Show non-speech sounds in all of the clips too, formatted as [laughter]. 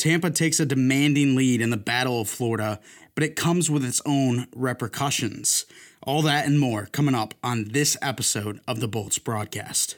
Tampa takes a demanding lead in the Battle of Florida, but it comes with its own repercussions. All that and more coming up on this episode of the Bolts broadcast.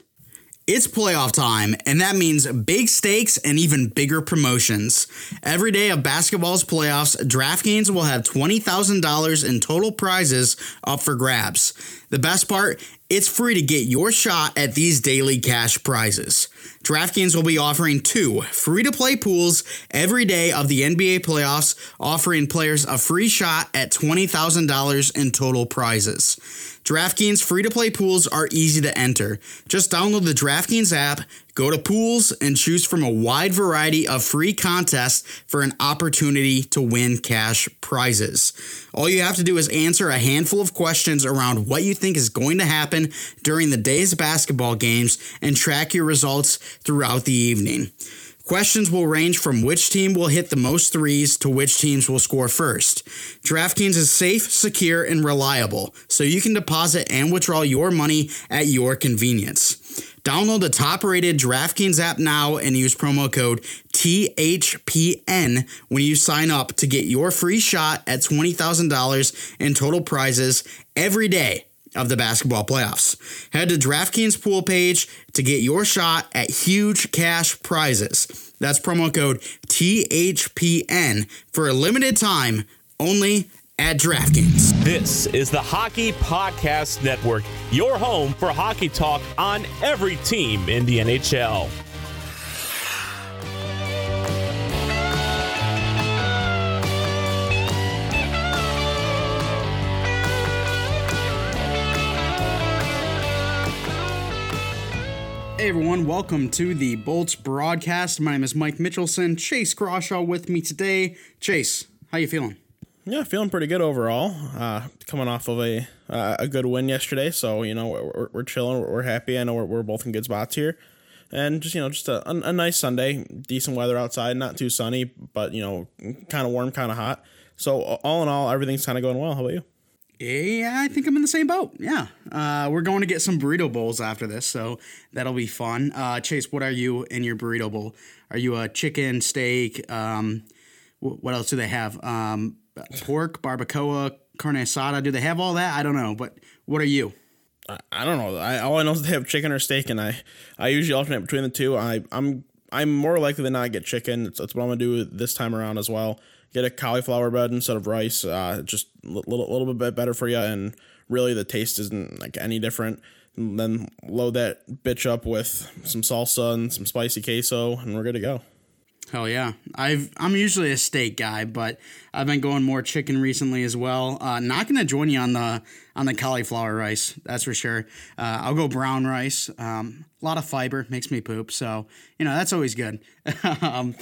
It's playoff time, and that means big stakes and even bigger promotions. Every day of basketball's playoffs, DraftKings will have $20,000 in total prizes up for grabs. The best part, it's free to get your shot at these daily cash prizes. DraftKings will be offering two free to play pools every day of the NBA playoffs, offering players a free shot at $20,000 in total prizes. DraftKings free to play pools are easy to enter. Just download the DraftKings app, go to pools, and choose from a wide variety of free contests for an opportunity to win cash prizes. All you have to do is answer a handful of questions around what you think is going to happen during the day's basketball games and track your results throughout the evening. Questions will range from which team will hit the most threes to which teams will score first. DraftKings is safe, secure, and reliable, so you can deposit and withdraw your money at your convenience. Download the top rated DraftKings app now and use promo code THPN when you sign up to get your free shot at $20,000 in total prizes every day of the basketball playoffs. Head to DraftKings pool page to get your shot at huge cash prizes. That's promo code THPN for a limited time only at DraftKings. This is the Hockey Podcast Network, your home for hockey talk on every team in the NHL. Hey everyone, welcome to the Bolts broadcast. My name is Mike Mitchelson. Chase Crawshaw with me today. Chase, how you feeling? Yeah, feeling pretty good overall. Uh, coming off of a uh, a good win yesterday, so you know we're, we're chilling, we're, we're happy. I know we're, we're both in good spots here, and just you know just a, a, nice Sunday, decent weather outside, not too sunny, but you know kind of warm, kind of hot. So all in all, everything's kind of going well. How about you? Yeah, I think I'm in the same boat. Yeah. Uh, we're going to get some burrito bowls after this, so that'll be fun. Uh, Chase, what are you in your burrito bowl? Are you a chicken, steak? Um, what else do they have? Um, pork, barbacoa, carne asada. Do they have all that? I don't know, but what are you? I, I don't know. I, all I know is they have chicken or steak, and I, I usually alternate between the two. I, I'm I'm more likely than not get chicken. That's, that's what I'm gonna do this time around as well get a cauliflower bread instead of rice. Uh, just a little, little bit better for you, and really the taste isn't like any different. And then load that bitch up with some salsa and some spicy queso, and we're good to go. Hell yeah! I've I'm usually a steak guy, but I've been going more chicken recently as well. Uh, not gonna join you on the on the cauliflower rice, that's for sure. Uh, I'll go brown rice. Um, a lot of fiber makes me poop, so you know that's always good. [laughs] um,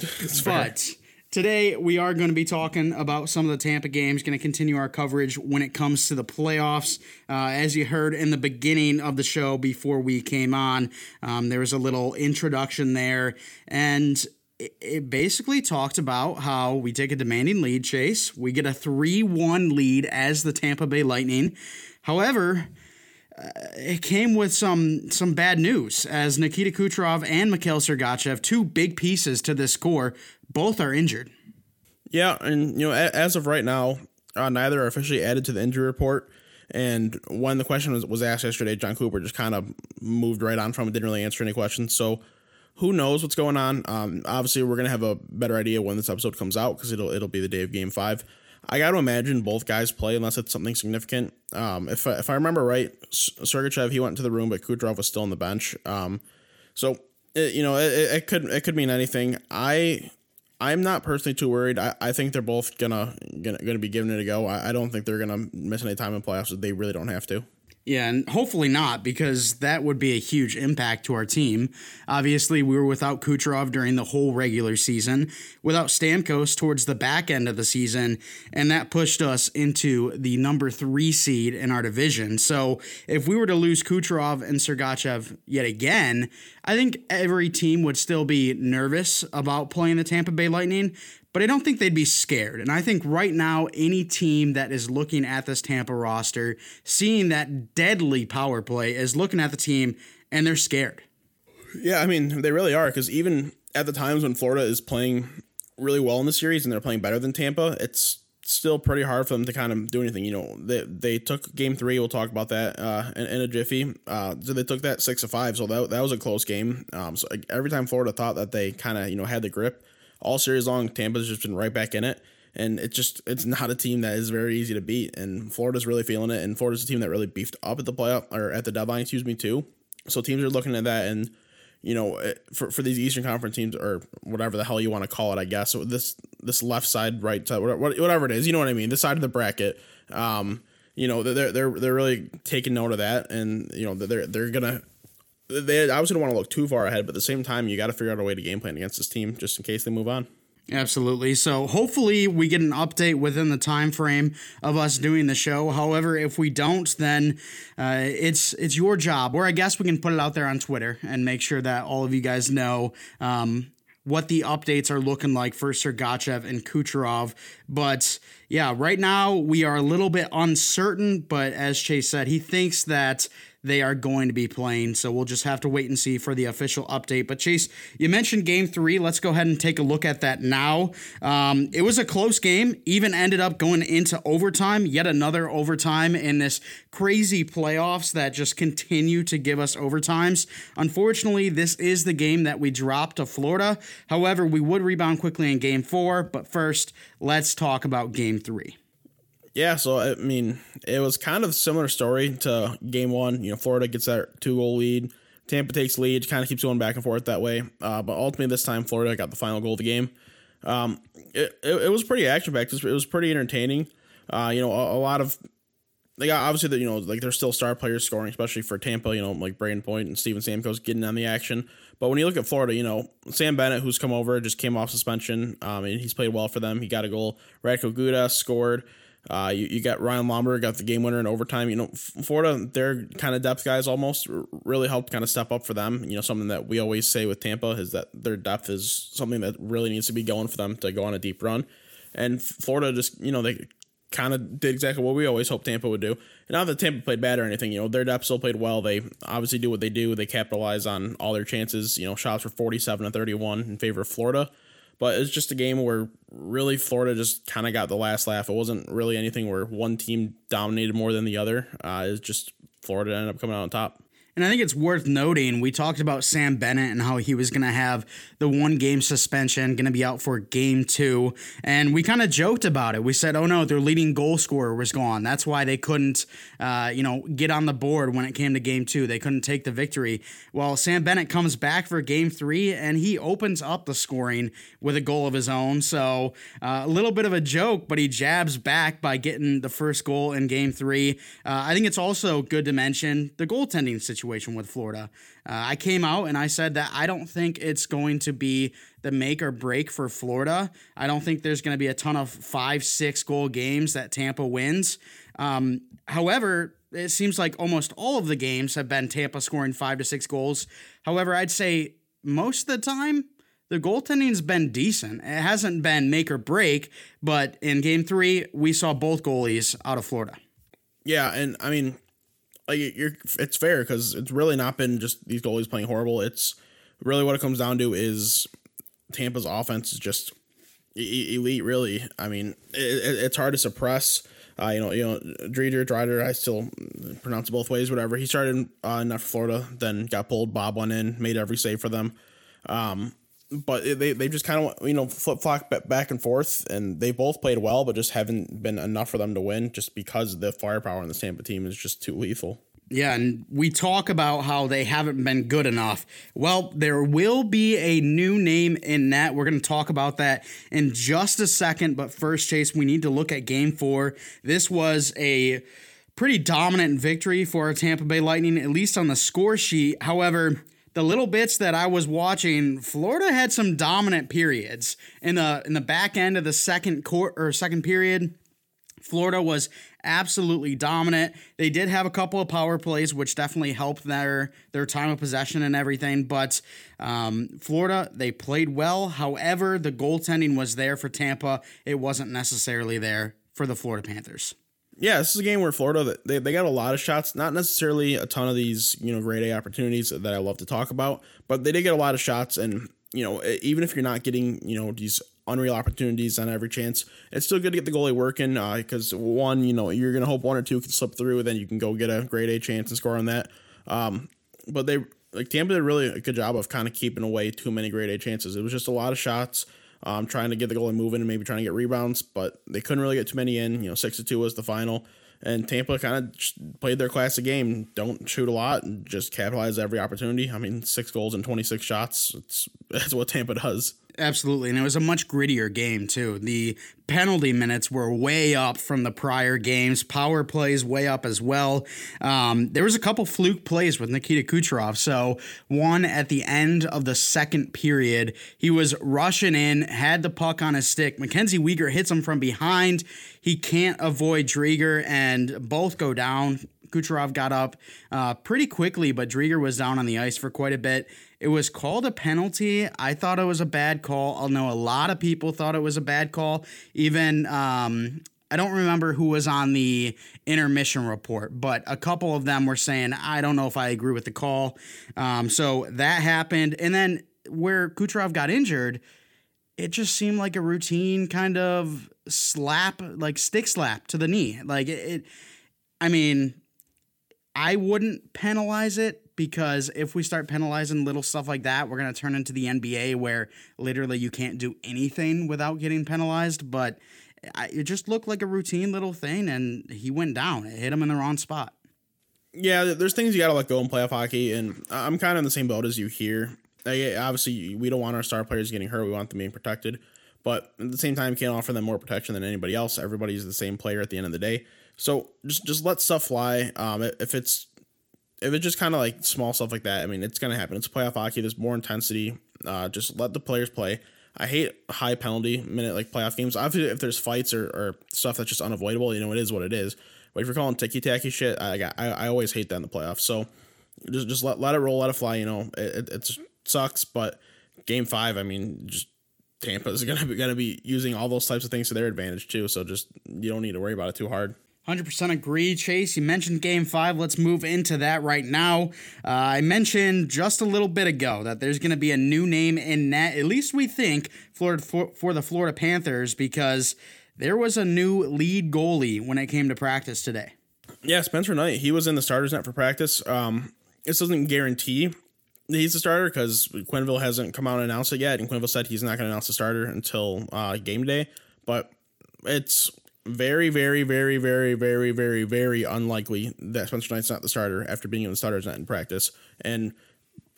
but Today, we are going to be talking about some of the Tampa games, going to continue our coverage when it comes to the playoffs. Uh, as you heard in the beginning of the show before we came on, um, there was a little introduction there, and it, basically talked about how we take a demanding lead chase, we get a 3 1 lead as the Tampa Bay Lightning. However, uh, it came with some some bad news as Nikita Kucherov and Mikhail Sergachev, two big pieces to this score, both are injured. Yeah, and you know, as of right now, uh, neither are officially added to the injury report. And when the question was, was asked yesterday, Jon Cooper just kind of moved right on from it, didn't really answer any questions. So who knows what's going on? Um, obviously, we're gonna have a better idea when this episode comes out because it'll it'll be the day of Game Five. I got to imagine both guys play unless it's something significant. Um, if if I remember right, Sergachev he went to the room, but Kucherov was still on the bench. Um, so it, you know it, it could it could mean anything. I I'm not personally too worried. I, I think they're both gonna, gonna gonna be giving it a go. I, I don't think they're gonna miss any time in playoffs. They really don't have to. Yeah, and hopefully not, because that would be a huge impact to our team. Obviously, we were without Kucherov during the whole regular season, without Stamkos towards the back end of the season, and that pushed us into the number three seed in our division. So if we were to lose Kucherov and Sergachev yet again, I think every team would still be nervous about playing the Tampa Bay Lightning, but I don't think they'd be scared. And I think right now, any team that is looking at this Tampa roster, seeing that deadly power play, is looking at the team and they're scared. Yeah, I mean, they really are because even at the times when Florida is playing really well in the series and they're playing better than Tampa, it's still pretty hard for them to kind of do anything. You know, they they took game three. We'll talk about that uh, in, in a jiffy. Uh, so they took that six to five. So that, that was a close game. Um, so every time Florida thought that they kind of you know had the grip, all series long, Tampa's just been right back in it. And it just it's not a team that is very easy to beat. And Florida's really feeling it. And Florida's a team that really beefed up at the playoff or at the deadline, excuse me, too. So teams are looking at that and you know, for, for these Eastern Conference teams or whatever the hell you want to call it, I guess. So this this left side, right side, whatever it is, you know what I mean. This side of the bracket, um, you know, they're they're they're really taking note of that, and you know, they're they're gonna. They obviously don't want to look too far ahead, but at the same time, you got to figure out a way to game plan against this team just in case they move on. Absolutely. So hopefully we get an update within the time frame of us doing the show. However, if we don't, then uh, it's it's your job, or I guess we can put it out there on Twitter and make sure that all of you guys know. Um, what the updates are looking like for Sergachev and Kucherov. But yeah, right now we are a little bit uncertain. But as Chase said, he thinks that they are going to be playing. So we'll just have to wait and see for the official update. But Chase, you mentioned game three. Let's go ahead and take a look at that now. Um, it was a close game, even ended up going into overtime, yet another overtime in this crazy playoffs that just continue to give us overtimes. Unfortunately, this is the game that we dropped to Florida. However, we would rebound quickly in game four. But first, let's talk about game three yeah, so I mean, it was kind of similar story to game one. You know, Florida gets that two goal lead. Tampa takes lead, kind of keeps going back and forth that way. Uh, but ultimately, this time, Florida got the final goal of the game. Um, it, it, it was pretty action packed. It was pretty entertaining. Uh, you know, a, a, lot of they got obviously that you know like there's still star players scoring, especially for Tampa. You know, like Brayden Point and Steven Stamkos getting on the action. But when you look at Florida, you know Sam Bennett, who's come over, just came off suspension. Um, and he's played well for them. He got a goal. Radko Gudas scored. Uh, you, you got Ryan Lomberg got the game winner in overtime. You know, Florida, their kind of depth guys almost really helped kind of step up for them. You know, something that we always say with Tampa is that their depth is something that really needs to be going for them to go on a deep run. And Florida just, you know, they kind of did exactly what we always hoped Tampa would do. And not that Tampa played bad or anything, you know, their depth still played well. They obviously do what they do. They capitalize on all their chances. You know, shots were 47 to 31 in favor of Florida. But it's just a game where really Florida just kind of got the last laugh. It wasn't really anything where one team dominated more than the other. Uh, it's just Florida ended up coming out on top. And I think it's worth noting we talked about Sam Bennett and how he was going to have the one game suspension, going to be out for game two. And we kind of joked about it. We said, oh no, their leading goal scorer was gone. That's why they couldn't, uh, you know, get on the board when it came to game two. They couldn't take the victory. Well, Sam Bennett comes back for game three and he opens up the scoring with a goal of his own. So uh, a little bit of a joke, but he jabs back by getting the first goal in game three. Uh, I think it's also good to mention the goaltending situation situation with Florida. Uh, I came out and I said that I don't think it's going to be the make or break for Florida. I don't think there's going to be a ton of five, six goal games that Tampa wins. Um, however, it seems like almost all of the games have been Tampa scoring five to six goals. However, I'd say most of the time, the goaltending's been decent. It hasn't been make or break, but in game three, we saw both goalies out of Florida. Yeah, and I mean, like you're it's fair because it's really not been just these goalies playing horrible. It's really what it comes down to is Tampa's offense is just elite. Really, I mean, it, it's hard to suppress. Uh, you know, you know, Driedger, Drider, I still pronounce it both ways. Whatever. He started uh, in Florida, then got pulled. Bob went in, made every save for them. Um, but they they just kind of you know flip flop back and forth, and they both played well, but just haven't been enough for them to win, just because the firepower in the Tampa team is just too lethal. Yeah, and we talk about how they haven't been good enough. Well, there will be a new name in net. We're going to talk about that in just a second. But first, Chase, we need to look at game four. This was a pretty dominant victory for Tampa Bay Lightning, at least on the score sheet. However, the little bits that I was watching, Florida had some dominant periods in the in the back end of the second court or second period. Florida was absolutely dominant. They did have a couple of power plays, which definitely helped their their time of possession and everything. But um, Florida, they played well. However, the goaltending was there for Tampa. It wasn't necessarily there for the Florida Panthers yeah, this is a game where Florida they, they got a lot of shots, not necessarily a ton of these you know grade A opportunities that I love to talk about, but they did get a lot of shots, and you know even if you're not getting you know these unreal opportunities on every chance. It's still good to get the goalie working because uh, one, you know, you're gonna hope one or two can slip through, then you can go get a grade A chance and score on that. Um, but they like Tampa did really a good job of kind of keeping away too many grade A chances. It was just a lot of shots. Um, trying to get the goalie moving and maybe trying to get rebounds, but they couldn't really get too many in. You know, six to two was the final and Tampa kind of played their classic game. Don't shoot a lot and just capitalize every opportunity. I mean, six goals and 26 shots. It's, [laughs] that's what Tampa does. Absolutely. And it was a much grittier game, too. The penalty minutes were way up from the prior games, power plays way up as well. Um, there was a couple fluke plays with Nikita Kucherov. So, one at the end of the second period, he was rushing in, had the puck on his stick. Mackenzie Weegar hits him from behind. He can't avoid Driedger, and both go down. Kucherov got up uh, pretty quickly, but Driedger was down on the ice for quite a bit. It was called a penalty. I thought it was a bad call. I know a lot of people thought it was a bad call. Even um, I don't remember who was on the intermission report, but a couple of them were saying, I don't know if I agree with the call. Um, so that happened. And then where Kucherov got injured, it just seemed like a routine kind of slap, like stick slap to the knee. Like it, it I mean, I wouldn't penalize it because if we start penalizing little stuff like that, we're going to turn into the NBA where literally you can't do anything without getting penalized. But it just looked like a routine little thing, and he went down. It hit him in the wrong spot. Yeah, there's things you got to let go in playoff hockey, and I'm kind of in the same boat as you here. Obviously, we don't want our star players getting hurt. We want them being protected. But at the same time, can't offer them more protection than anybody else. Everybody's the same player at the end of the day. So just just let stuff fly. Um, if it's if it's just kind of like small stuff like that, I mean, it's gonna happen. It's playoff hockey. There's more intensity. Uh, just let the players play. I hate high penalty minute like playoff games. Obviously, if there's fights or, or stuff that's just unavoidable, you know, it is what it is. But if you're calling ticky tacky shit, I, got, I I always hate that in the playoffs. So just just let let it roll, let it fly. You know, it, it, it sucks, but game five, I mean, just Tampa is gonna be gonna be using all those types of things to their advantage too. So just you don't need to worry about it too hard. 100% agree, Chase. You mentioned game five. Let's move into that right now. Uh, I mentioned just a little bit ago that there's going to be a new name in net, at least we think, for, for, for the Florida Panthers, because there was a new lead goalie when it came to practice today. Yeah, Spencer Knight. He was in the starters net for practice. Um, this doesn't guarantee he's the starter because Quenneville hasn't come out and announced it yet, and Quenneville said he's not going to announce the starter until uh, game day. But it's very, very, very, very, very, very, very unlikely that Spencer Knight's not the starter after being in the starters net in practice. And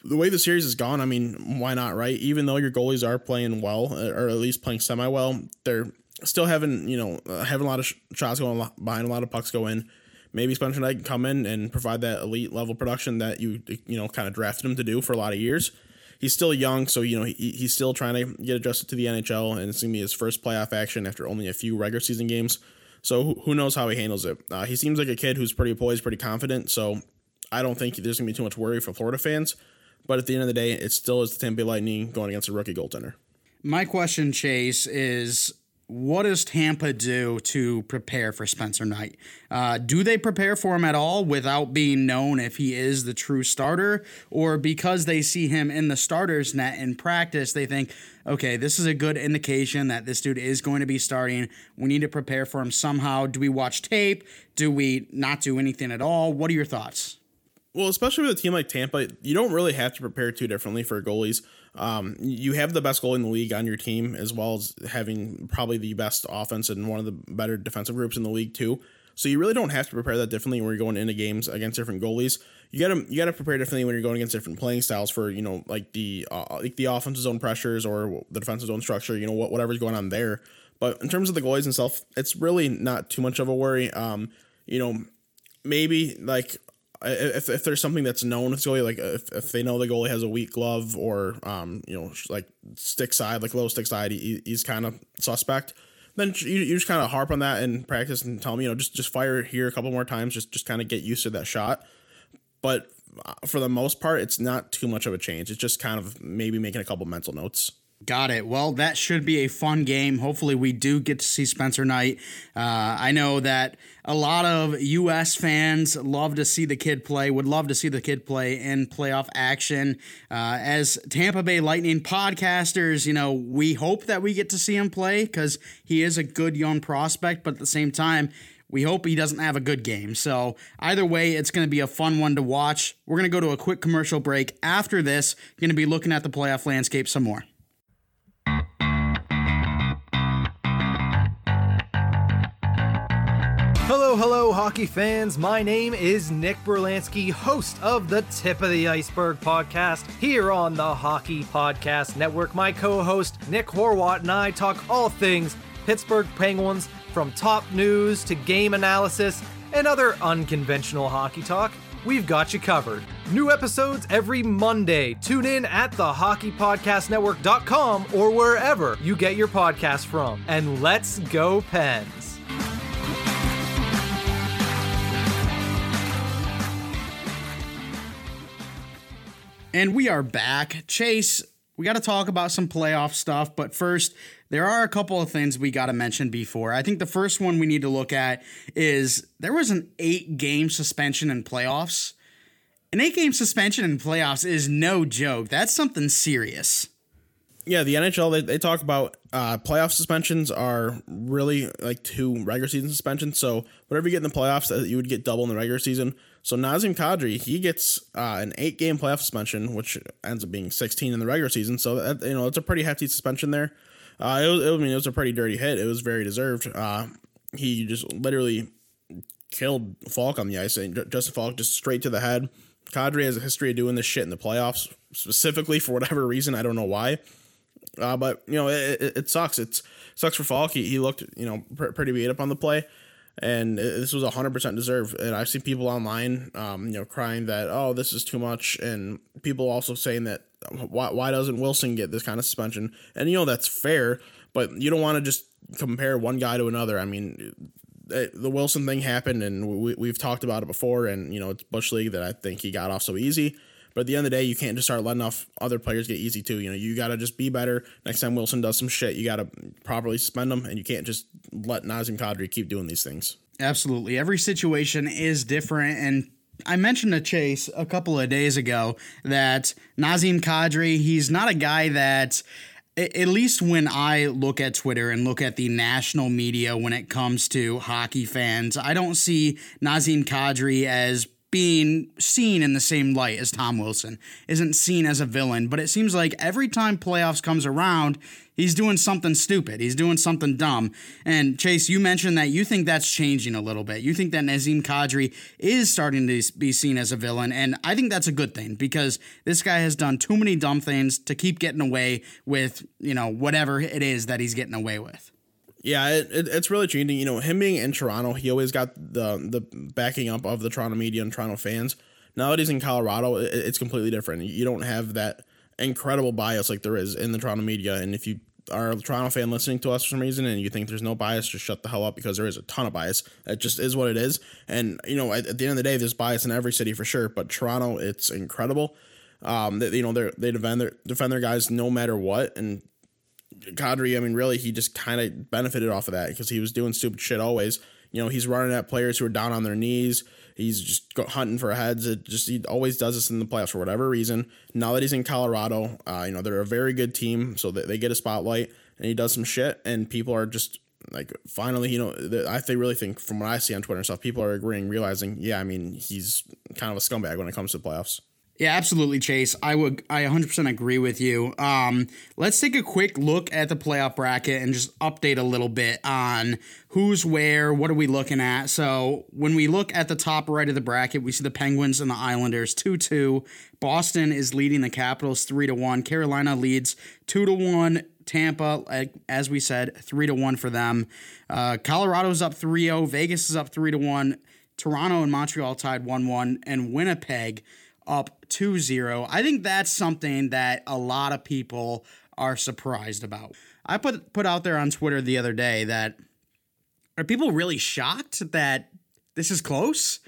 the way the series has gone, I mean, why not, right? Even though your goalies are playing well, uh, or at least playing semi well, they're still having, you know, uh, having a lot of shots going behind, a lot of pucks go in maybe Spencer Knight can come in and provide that elite level production that you you know kind of drafted him to do for a lot of years. He's still young, so you know he, he's still trying to get adjusted to the NHL, and it's gonna be his first playoff action after only a few regular season games. So who knows how he handles it? Uh, he seems like a kid who's pretty poised, pretty confident. So I don't think there's gonna be too much worry for Florida fans. But at the end of the day, it still is the Tampa Bay Lightning going against a rookie goaltender. My question, Chase, is what does Tampa do to prepare for Spencer Knight? Uh, do they prepare for him at all without being known if he is the true starter? Or because they see him in the starters net in practice, they think, okay, this is a good indication that this dude is going to be starting. We need to prepare for him somehow. Do we watch tape? Do we not do anything at all? What are your thoughts? Well, especially with a team like Tampa, you don't really have to prepare too differently for goalies. Um, you have the best goal in the league on your team, as well as having probably the best offense and one of the better defensive groups in the league too. So you really don't have to prepare that differently when you're going into games against different goalies. You gotta you gotta prepare differently when you're going against different playing styles for you know like the uh, like the offensive zone pressures or the defensive zone structure. You know what whatever's going on there. But in terms of the goalies and stuff, it's really not too much of a worry. Um, you know, maybe like if, if there's something that's known with goalie, like if, if they know the goalie has a weak glove or um, you know like stick side, like low stick side, he, he's kind of suspect. Then you, you just kind of harp on that in practice and tell him, you know, just just fire here a couple more times, just just kind of get used to that shot. But uh, for the most part, it's not too much of a change. It's just kind of maybe making a couple mental notes. Got it. Well, that should be a fun game. Hopefully, we do get to see Spencer Knight. Uh, I know that a lot of U.S. fans love to see the kid play, would love to see the kid play in playoff action. Uh, as Tampa Bay Lightning podcasters, you know, we hope that we get to see him play because he is a good young prospect, but at the same time, we hope he doesn't have a good game. So, either way, it's going to be a fun one to watch. We're going to go to a quick commercial break. After this, going to be looking at the playoff landscape some more. Hello, hockey fans. My name is Nick Berlansky, host of the Tip of the Iceberg podcast here on the Hockey Podcast Network. My co host, Nick Horwat, and I talk all things Pittsburgh Penguins from top news to game analysis and other unconventional hockey talk. We've got you covered. New episodes every Monday. Tune in at thehockeypodcastnetwork.com or wherever you get your podcast from. And let's go, Pens. And we are back. Chase, we got to talk about some playoff stuff, but first, there are a couple of things we got to mention before. I think the first one we need to look at is there was an eight game suspension in playoffs. An eight game suspension in playoffs is no joke. That's something serious. Yeah, the NHL they, they talk about uh, playoff suspensions are really like two regular season suspensions. So whatever you get in the playoffs, you would get double in the regular season. So Nazim Kadri he gets uh, an eight game playoff suspension, which ends up being sixteen in the regular season. So that, you know it's a pretty hefty suspension there. Uh, it was, it, I mean, it was a pretty dirty hit. It was very deserved. Uh, he just literally killed Faulk on the ice, and Justin Faulk just straight to the head. Kadri has a history of doing this shit in the playoffs, specifically for whatever reason. I don't know why. Uh, but you know, it, it, it, sucks. It's sucks for Faulk. He, he looked, you know, pr- pretty beat up on the play, and it, this was hundred percent deserved. And I've seen people online, um, you know, crying that oh, this is too much, and people also saying that why why doesn't Wilson get this kind of suspension? And you know that's fair, but you don't want to just compare one guy to another. I mean, the Wilson thing happened, and we, we've talked about it before, and you know it's bush league that I think he got off so easy. But at the end of the day, you can't just start letting off other players get easy too. You know, you got to just be better. Next time Wilson does some shit, you got to properly suspend him, and you can't just let Nazim Kadri keep doing these things. Absolutely. Every situation is different, and I mentioned to Chase a couple of days ago that Nazim Kadri, he's not a guy that at least when I look at Twitter and look at the national media when it comes to hockey fans, I don't see Nazim Kadri as being seen in the same light as Tom Wilson, isn't seen as a villain. But it seems like every time playoffs comes around, he's doing something stupid. He's doing something dumb. And Chase, you mentioned that you think that's changing a little bit. You think that Nazim Kadri is starting to be seen as a villain. And I think that's a good thing because this guy has done too many dumb things to keep getting away with, you know, whatever it is that he's getting away with. Yeah, it, it, it's really changing. You know, him being in Toronto, he always got the the backing up of the Toronto media and Toronto fans. Now that he's in Colorado, it, it's completely different. You don't have that incredible bias like there is in the Toronto media. And if you are a Toronto fan listening to us for some reason and you think there's no bias, just shut the hell up because there is a ton of bias. It just is what it is. And you know, at, at the end of the day, there's bias in every city for sure. But Toronto, it's incredible. Um, they, you know, they're they defend their defend their guys no matter what, and Kadri, I mean, really, he just kind of benefited off of that because he was doing stupid shit always. You know, he's running at players who are down on their knees. He's just hunting for heads. It just he always does this in the playoffs for whatever reason. Now that he's in Colorado, uh, you know they're a very good team, so they, they get a spotlight, and he does some shit, and people are just like finally, you know, I think really think from what I see on Twitter and stuff, people are agreeing, realizing, yeah, I mean, he's kind of a scumbag when it comes to playoffs. Yeah, absolutely, Chase. I would I 100% agree with you. Um, let's take a quick look at the playoff bracket and just update a little bit on who's where, what are we looking at. So, when we look at the top right of the bracket, we see the Penguins and the Islanders 2-2. Boston is leading the Capitals 3 to 1. Carolina leads 2 to 1. Tampa, as we said, 3 to 1 for them. Uh, Colorado's up 3-0, Vegas is up 3 to 1. Toronto and Montreal tied 1-1 and Winnipeg up 2-0. I think that's something that a lot of people are surprised about. I put put out there on Twitter the other day that are people really shocked that this is close?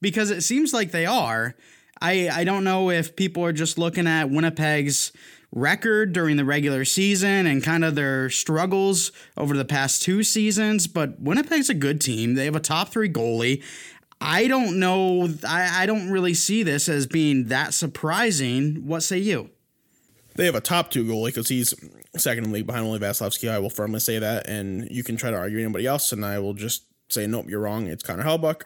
Because it seems like they are. I I don't know if people are just looking at Winnipeg's record during the regular season and kind of their struggles over the past two seasons, but Winnipeg's a good team. They have a top three goalie. I don't know. I, I don't really see this as being that surprising. What say you? They have a top two goalie because he's second in the league behind only Vasilevskiy. I will firmly say that, and you can try to argue anybody else, and I will just say nope, you're wrong. It's Connor Hellebuyck.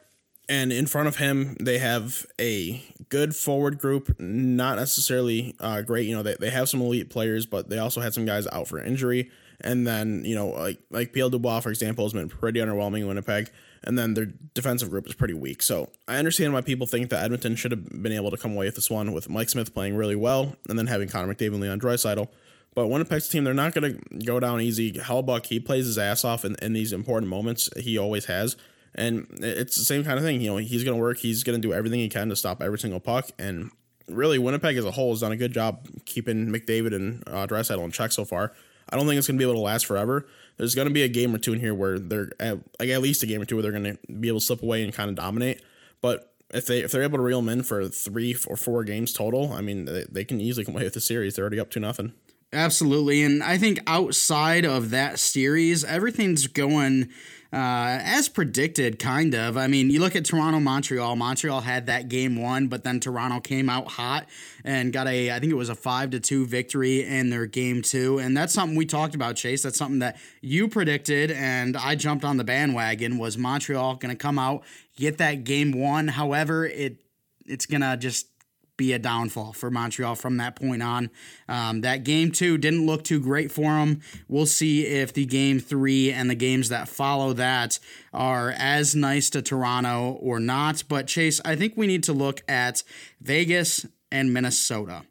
And in front of him, they have a good forward group, not necessarily uh, great. You know, they, they have some elite players, but they also had some guys out for injury. And then, you know, like like Pierre Dubois, for example, has been pretty underwhelming in Winnipeg. And then their defensive group is pretty weak. So I understand why people think that Edmonton should have been able to come away with this one with Mike Smith playing really well and then having Connor McDavid and Leon Draisaitl. But Winnipeg's team, they're not going to go down easy. Hellebuyck, he plays his ass off in, in these important moments. He always has. And it's the same kind of thing. You know, he's going to work. He's going to do everything he can to stop every single puck. And really, Winnipeg as a whole has done a good job keeping McDavid and uh, Draisaitl in check so far. I don't think it's going to be able to last forever. There's going to be a game or two in here where they're at, like at least a game or two where they're going to be able to slip away and kind of dominate. But if they if they're able to reel them in for three or four games total, I mean they, they can easily come away with the series. They're already up to nothing. Absolutely. And I think outside of that series, everything's going uh, as predicted, kind of. I mean, you look at Toronto, Montreal. Montreal had that game one, but then Toronto came out hot and got a, I think it was a five to two victory in their game two, and that's something we talked about, Chase. That's something that you predicted, and I jumped on the bandwagon. Was Montreal going to come out get that game one? However, it it's gonna just be a downfall for Montreal from that point on. Um, that game two didn't look too great for them. We'll see if the game three and the games that follow that are as nice to Toronto or not. But Chase, I think we need to look at Vegas and Minnesota.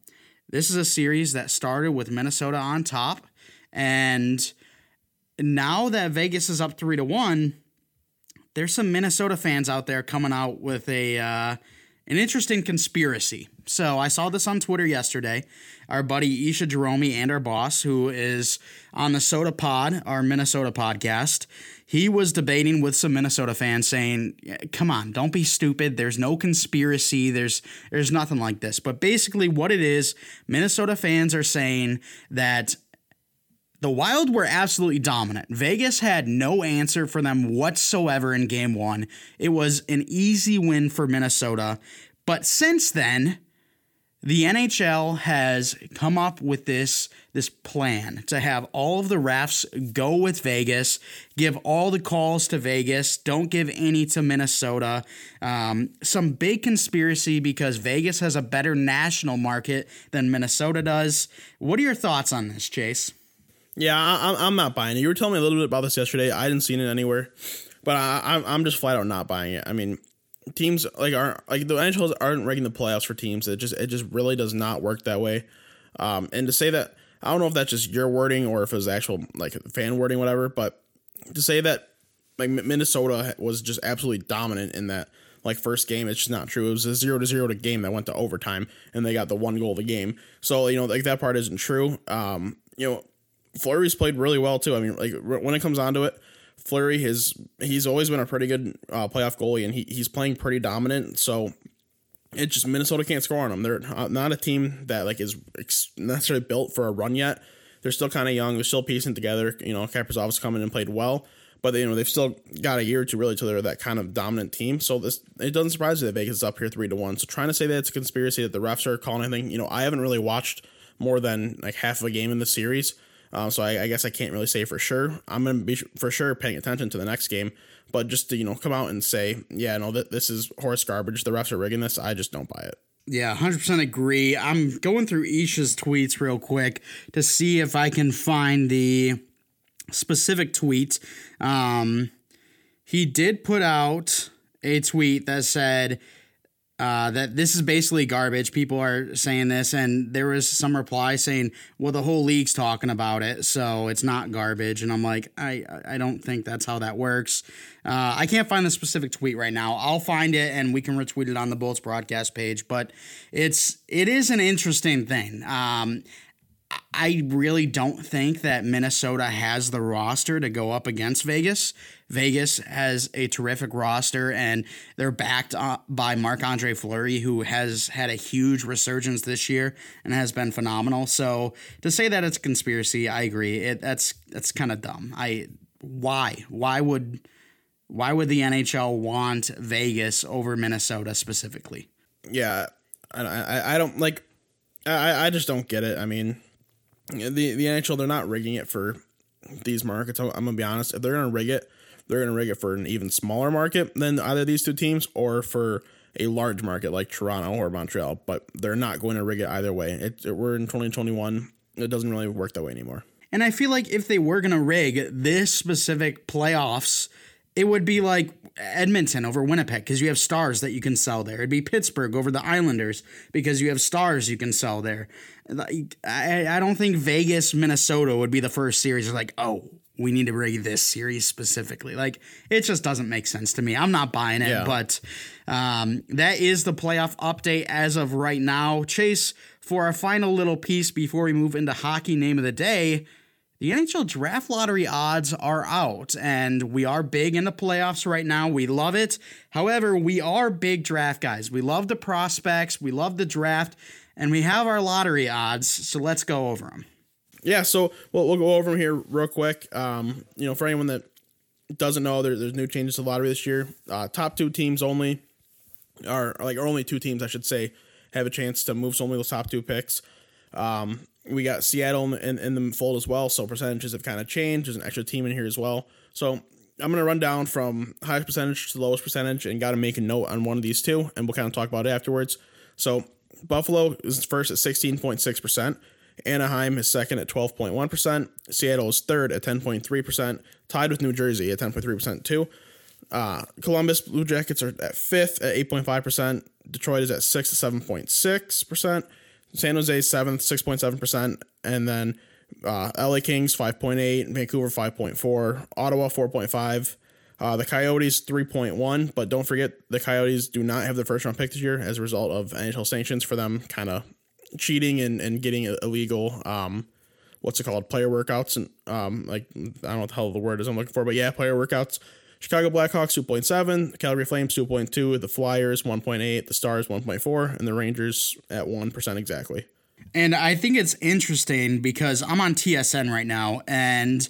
This is a series that started with Minnesota on top, and now that Vegas is up three to one, there's some Minnesota fans out there coming out with a uh, an interesting conspiracy. So I saw this on Twitter yesterday. Our buddy Isha Jerome and our boss, who is on the Soda Pod, our Minnesota podcast, he was debating with some Minnesota fans, saying, "Come on, don't be stupid. There's no conspiracy. There's there's nothing like this." But basically, what it is, Minnesota fans are saying that the Wild were absolutely dominant. Vegas had no answer for them whatsoever in game one. It was an easy win for Minnesota. But since then, the NHL has come up with this this plan to have all of the refs go with Vegas, give all the calls to Vegas, don't give any to Minnesota. Um, some big conspiracy because Vegas has a better national market than Minnesota does. What are your thoughts on this, Chase? Yeah, I, am not buying it. You were telling me a little bit about this yesterday. I didn't see it anywhere, but I, I'm just flat out not buying it. I mean, teams like aren't like the NHL aren't rigging the playoffs for teams. It just it just really does not work that way. Um, and to say that I don't know if that's just your wording or if it was actual like fan wording, whatever. But to say that like Minnesota was just absolutely dominant in that like first game, it's just not true. It was a zero to zero to game that went to overtime, and they got the one goal of the game. So you know like that part isn't true. Um, you know, Fleury's played really well too. I mean, like when it comes onto it Fleury has he's always been a pretty good uh, playoff goalie, and he, he's playing pretty dominant. So it just Minnesota can't score on them. They're not a team that like is necessarily built for a run yet. They're still kind of young. They're still piecing together. You know, Kaprizov's come in and played well, but they, you know they've still got a year or two really till they're that kind of dominant team. So this it doesn't surprise me that Vegas is up here three to one. So trying to say that it's a conspiracy that the refs are calling anything, you know, I haven't really watched more than like half of a game in the series. Um, so I, I, guess I can't really say for sure. I'm going to be for sure paying attention to the next game. But just to, you know, come out and say, yeah, no, th- this is horse garbage. The refs are rigging this. I just don't buy it. Yeah, 100% agree. I'm going through Isha's tweets real quick to see if I can find the specific tweet. Um, he did put out a tweet that said, uh, that this is basically garbage. People are saying this, and there was some reply saying, "Well, the whole league's talking about it, so it's not garbage." And I'm like, I I don't think that's how that works. Uh, I can't find the specific tweet right now. I'll find it, and we can retweet it on the Bolts broadcast page. But it's it is an interesting thing. Um, I really don't think that Minnesota has the roster to go up against Vegas. Vegas has a terrific roster, and they're backed up by Marc Andre Fleury, who has had a huge resurgence this year and has been phenomenal. So to say that it's a conspiracy, I agree. It that's that's kind of dumb. I why why would why would the NHL want Vegas over Minnesota specifically? Yeah, I I, I don't like. I, I just don't get it. I mean, the the NHL they're not rigging it for these markets. I'm gonna be honest. If they're gonna rig it, they're gonna rig it for an even smaller market than either these two teams, or for a large market like Toronto or Montreal. But they're not going to rig it either way. It, it, we're in 2021. It doesn't really work that way anymore. And I feel like if they were gonna rig this specific playoffs it would be like Edmonton over Winnipeg because you have stars that you can sell there. It'd be Pittsburgh over the Islanders because you have stars you can sell there. I, I don't think Vegas, Minnesota would be the first series. Like, oh, we need to rig this series specifically. Like, it just doesn't make sense to me. I'm not buying it, yeah. but um, that is the playoff update as of right now. Chase, for our final little piece before we move into hockey name of the day, the NHL draft lottery odds are out, and we are big in the playoffs right now. We love it. However, we are big draft guys. We love the prospects, we love the draft, and we have our lottery odds. So let's go over them. Yeah, so we'll, we'll go over them here real quick. Um, you know, for anyone that doesn't know, there, there's new changes to the lottery this year. Uh, top two teams only, are like only two teams, I should say, have a chance to move some only those top two picks. Um, we got Seattle in, in, the fold as well, so percentages have kind of changed. There's an extra team in here as well. So I'm going to run down from highest percentage to lowest percentage and got to make a note on one of these two, and we'll kind of talk about it afterwards. So Buffalo is first at 16.6%. Anaheim is second at 12.1%. Seattle is third at 10.3%, tied with New Jersey at 10.3% too. Uh, Columbus Blue Jackets are at fifth at 8.5%. Detroit is at sixth at 7.6%. San Jose seventh, six point seven percent, and then uh, LA Kings five point eight, Vancouver five point four, Ottawa four point five. Uh, the Coyotes 3.1, but don't forget the Coyotes do not have the first round pick this year as a result of NHL sanctions for them kind of cheating and, and getting illegal, um, what's it called, player workouts. And um, like, I don't know what the hell the word is I'm looking for, but yeah, player workouts. Chicago Blackhawks 2.7, Calgary Flames 2.2, the Flyers 1.8, the Stars 1.4, and the Rangers at 1% exactly. And I think it's interesting because I'm on TSN right now and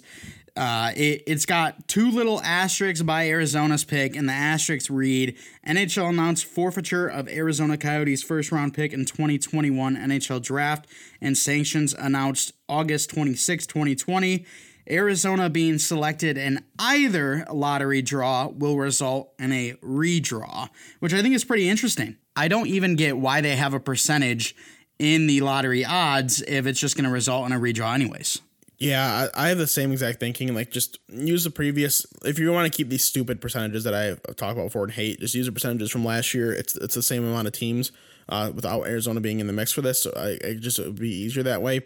uh, it, has got two little asterisks by Arizona's pick, and the asterisks read NHL announced forfeiture of Arizona Coyotes' first round pick in 2021 NHL draft, and sanctions announced August 26, 2020. Arizona being selected in either lottery draw will result in a redraw, which I think is pretty interesting. I don't even get why they have a percentage in the lottery odds if it's just going to result in a redraw, anyways. Yeah, I have the same exact thinking. Like, just use the previous. If you want to keep these stupid percentages that I talked about before and hate, just use the percentages from last year. It's it's the same amount of teams uh, without Arizona being in the mix for this. So I, I just it would be easier that way.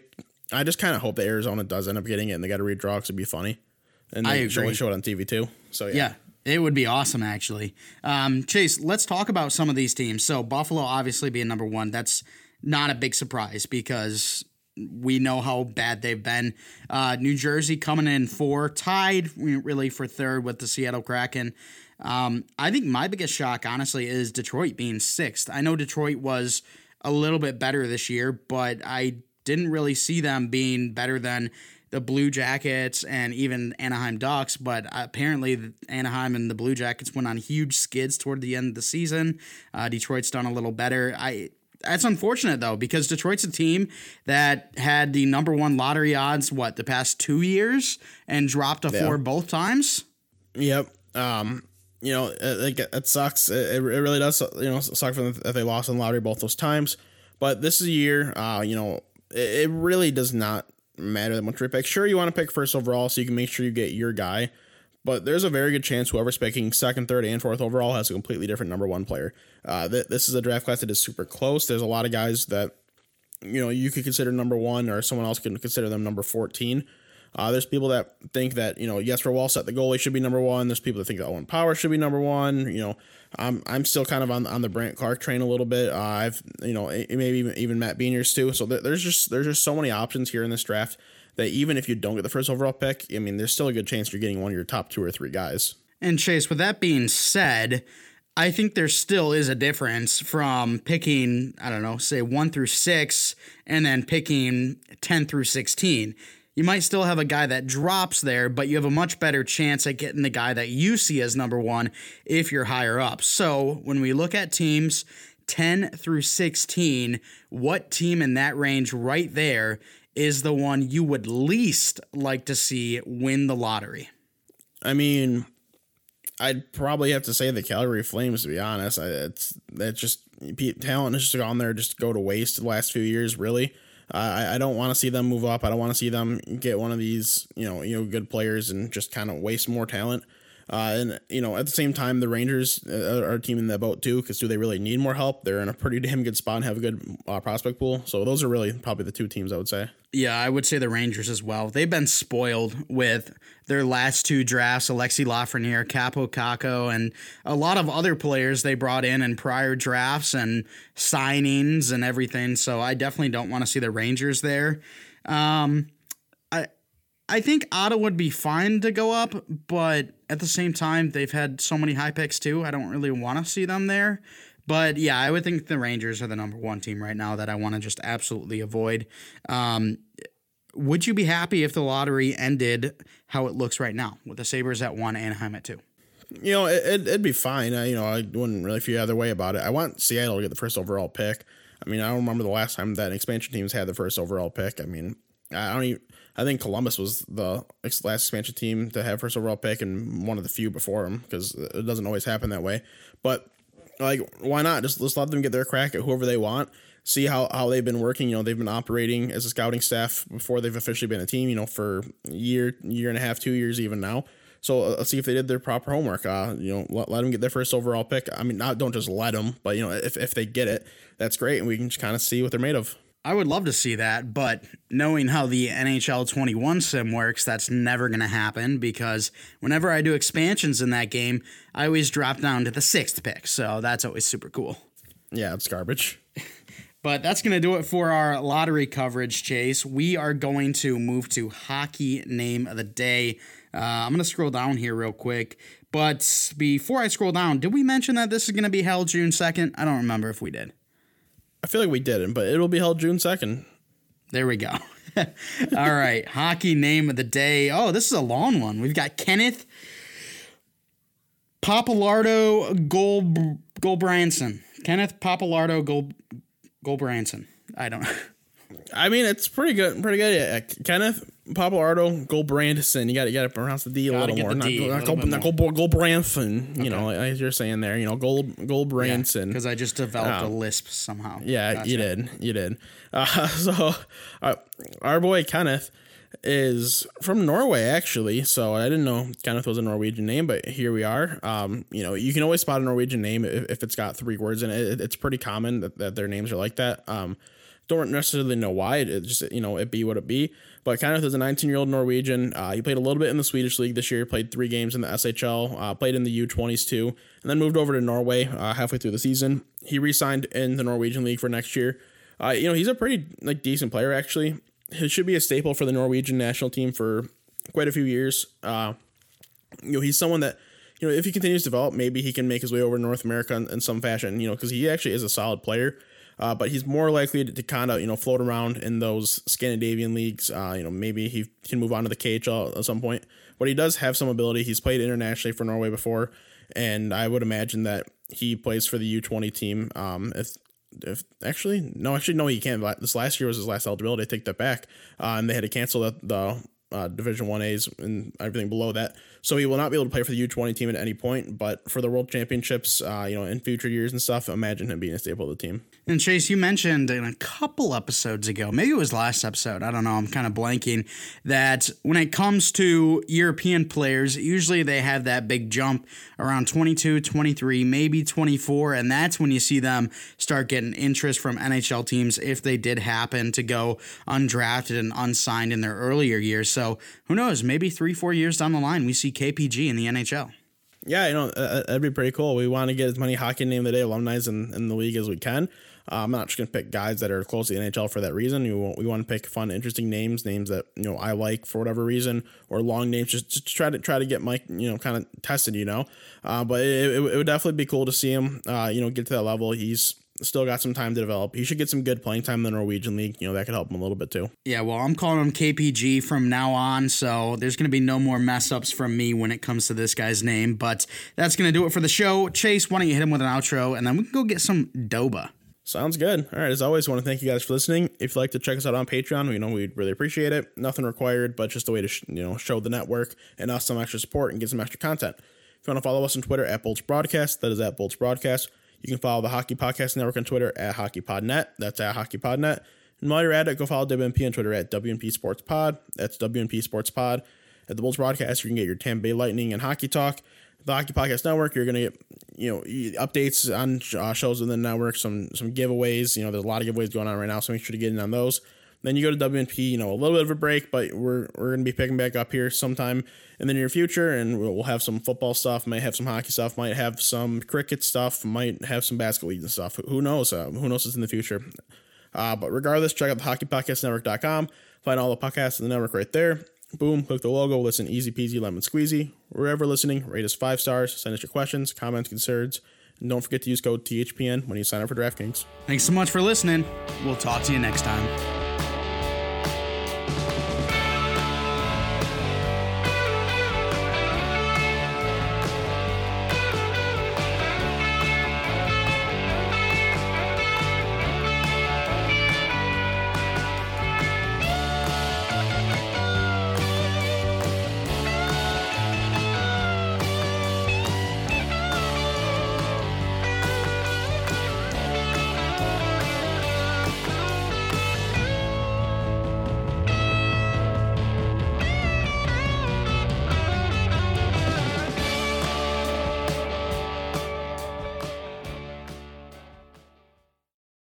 I just kind of hope that Arizona does end up getting it and they got to redraw because it'd be funny. And they I agree. show it on TV too. So yeah. yeah. It would be awesome, actually. Um, Chase, let's talk about some of these teams. So, Buffalo obviously being number one, that's not a big surprise because we know how bad they've been. Uh, New Jersey coming in four, tied really for third with the Seattle Kraken. Um, I think my biggest shock, honestly, is Detroit being sixth. I know Detroit was a little bit better this year, but I didn't really see them being better than the Blue Jackets and even Anaheim Ducks, but apparently Anaheim and the Blue Jackets went on huge skids toward the end of the season. Uh, Detroit's done a little better. I that's unfortunate though because Detroit's a team that had the number one lottery odds what the past two years and dropped a yeah. four both times. Yep. Um. You know, it, it sucks. It, it really does. You know, suck for them that they lost in the lottery both those times. But this is a year. Uh. You know, it really does not matter that much pick. Sure, you want to pick first overall so you can make sure you get your guy, but there's a very good chance whoever's picking second, third, and fourth overall has a completely different number one player. Uh, th- this is a draft class that is super close. There's a lot of guys that you know you could consider number one, or someone else can consider them number fourteen. Uh, there's people that think that you know Jesper Wallstedt, the goalie, should be number one. There's people that think that Owen Power should be number one. You know, I'm I'm still kind of on on the Brandt Clarke train a little bit. Uh, I've you know maybe even, even Matt Beniers too. So there's just there's just so many options here in this draft that even if you don't get the first overall pick, I mean, there's still a good chance you're getting one of your top two or three guys. And Chase, with that being said, I think there still is a difference from picking, I don't know, say one through six and then picking 10 through 16. You might still have a guy that drops there, but you have a much better chance at getting the guy that you see as number one if you're higher up. So when we look at teams 10 through 16, what team in that range right there is the one you would least like to see win the lottery? I mean, I'd probably have to say the Calgary Flames. To be honest, I, it's that just talent has just gone there just go to waste the last few years. Really, I, I don't want to see them move up. I don't want to see them get one of these you know you know good players and just kind of waste more talent. Uh, and you know, at the same time, the Rangers uh, are a team in that boat too. Because do they really need more help? They're in a pretty damn good spot and have a good uh, prospect pool. So those are really probably the two teams I would say. Yeah, I would say the Rangers as well. They've been spoiled with their last two drafts: Alexi Lafreniere, Kaapo Kakko, and a lot of other players they brought in in prior drafts and signings and everything. So I definitely don't want to see the Rangers there. Um, I think Ottawa would be fine to go up, but at the same time, they've had so many high picks too. I don't really want to see them there. But yeah, I would think the Rangers are the number one team right now that I want to just absolutely avoid. Um, would you be happy if the lottery ended how it looks right now with the Sabres at one, Anaheim at two? You know, it, would be fine. Uh, you know, I wouldn't really feel either way about it. I want Seattle to get the first overall pick. I mean, I don't remember the last time that expansion teams had the first overall pick. I mean, I don't even. I think Columbus was the last expansion team to have first overall pick and one of the few before them because it doesn't always happen that way. But like, why not just let's let them get their crack at whoever they want. See how, how they've been working. You know, they've been operating as a scouting staff before they've officially been a team. You know, for year, year and a half, two years even now. So uh, let's see if they did their proper homework. Uh, you know, let, let them get their first overall pick. I mean, not don't just let them, but you know, if if they get it, that's great, and we can just kind of see what they're made of. I would love to see that, but knowing how the NHL 21 sim works, that's never going to happen because whenever I do expansions in that game, I always drop down to the sixth pick. So that's always super cool. Yeah, it's garbage. [laughs] but that's going to do it for our lottery coverage, Chase. We are going to move to hockey name of the day. Uh, I'm going to scroll down here real quick. But before I scroll down, did we mention that this is going to be held June 2nd? I don't remember if we did. I feel like we didn't, but it'll be held June 2nd. There we go. [laughs] All right. Hockey name of the day. Oh, this is a long one. We've got Kenneth Pappalardo Gold Gulbranson. Kenneth Pappalardo Gold Gulbranson. I don't know. [laughs] I mean, it's pretty good. Pretty good. Yeah. Kenneth Pappalardo Gulbranson. You got to got to pronounce the D a little more. Not, D, not, Gold, not Gold, Gulbranson. You okay. know, as you're saying there. You know, Gold Gulbranson. Because yeah, I just developed a lisp somehow. Yeah, gotcha. you did. You did. [laughs] Uh, so, uh, our boy Kenneth is from Norway actually. So I didn't know Kenneth was a Norwegian name, but here we are. Um, you know, you can always spot a Norwegian name if, if it's got three words in it. It's pretty common that, that their names are like that. Um, don't necessarily know why. It, it just you know it be what it be. But Kenneth is a 19 year old Norwegian. Uh, he played a little bit in the Swedish league this year. Played three games in the SHL. Uh, played in the U20s too, and then moved over to Norway uh, halfway through the season. He re-signed in the Norwegian league for next year. Uh, you know he's a pretty like decent player actually. He should be a staple for the Norwegian national team for quite a few years. Uh, you know he's someone that you know if he continues to develop, maybe he can make his way over to North America in, in some fashion. You know because he actually is a solid player. Uh, but he's more likely to, to kind of you know float around in those Scandinavian leagues. Uh, you know maybe he can move on to the KHL at some point. But he does have some ability. He's played internationally for Norway before, and I would imagine that he plays for the U twenty team. Um, if if actually no, actually no, he can't. This last year was his last eligibility. I take that back. Uh, and they had to cancel the, the uh, Division One A's and everything below that. So he will not be able to play for the U twenty team at any point. But for the World Championships, uh, you know, in future years and stuff, imagine him being a staple of the team. And Chase, you mentioned in a couple episodes ago, maybe it was last episode, I don't know, I'm kind of blanking, that when it comes to European players, usually they have that big jump around 22, 23, maybe 24, and that's when you see them start getting interest from NHL teams if they did happen to go undrafted and unsigned in their earlier years. So who knows? Maybe three, four years down the line, we see KPG in the NHL. Yeah, you know, uh, that'd be pretty cool. We want to get as many hockey name of the day alumni in, in the league as we can. Uh, I'm not just going to pick guys that are close to the NHL for that reason. We want, we want to pick fun, interesting names, names that you know I like for whatever reason, or long names, just, just try to try to get Mike you know kind of tested, you know. Uh, but it, it, it, would definitely be cool to see him, uh, you know, get to that level. He's still got some time to develop. He should get some good playing time in the Norwegian league. You know, that could help him a little bit too. Yeah, well, I'm calling him KPG from now on, so there's going to be no more mess ups from me when it comes to this guy's name. But that's going to do it for the show. Chase, why don't you hit him with an outro, and then we can go get some Doba. Sounds good. All right. As always, I want to thank you guys for listening. If you'd like to check us out on Patreon, you know we'd really appreciate it. Nothing required, but just a way to sh- you know show the network and us some extra support and get some extra content. If you want to follow us on Twitter at Bolts Broadcast, that is at Bolts Broadcast. You can follow the Hockey Podcast Network on Twitter at HockeyPodNet. That's at HockeyPodNet. And while you're at it, go follow WNP on Twitter at WNP Sports Pod. That's WNP Sports Pod. At the Bolts Broadcast, you can get your Tampa Bay Lightning and hockey talk. The Hockey Podcast Network, you're going to get you know updates on uh, shows within the network, some some giveaways. You know, there's a lot of giveaways going on right now, so make sure to get in on those. Then you go to WNP, you know, a little bit of a break, but we're we're gonna be picking back up here sometime in the near future, and we'll, we'll have some football stuff, might have some hockey stuff, might have some cricket stuff, might have some basketball and stuff. Who knows? Uh, who knows what's in the future? Uh, but regardless, check out the hockeypodcastnetwork.com. Find all the podcasts in the network right there. Boom, click the logo, listen easy peasy lemon squeezy. Wherever listening, rate us five stars, send us your questions, comments, concerns, and don't forget to use code THPN when you sign up for DraftKings. Thanks so much for listening. We'll talk to you next time.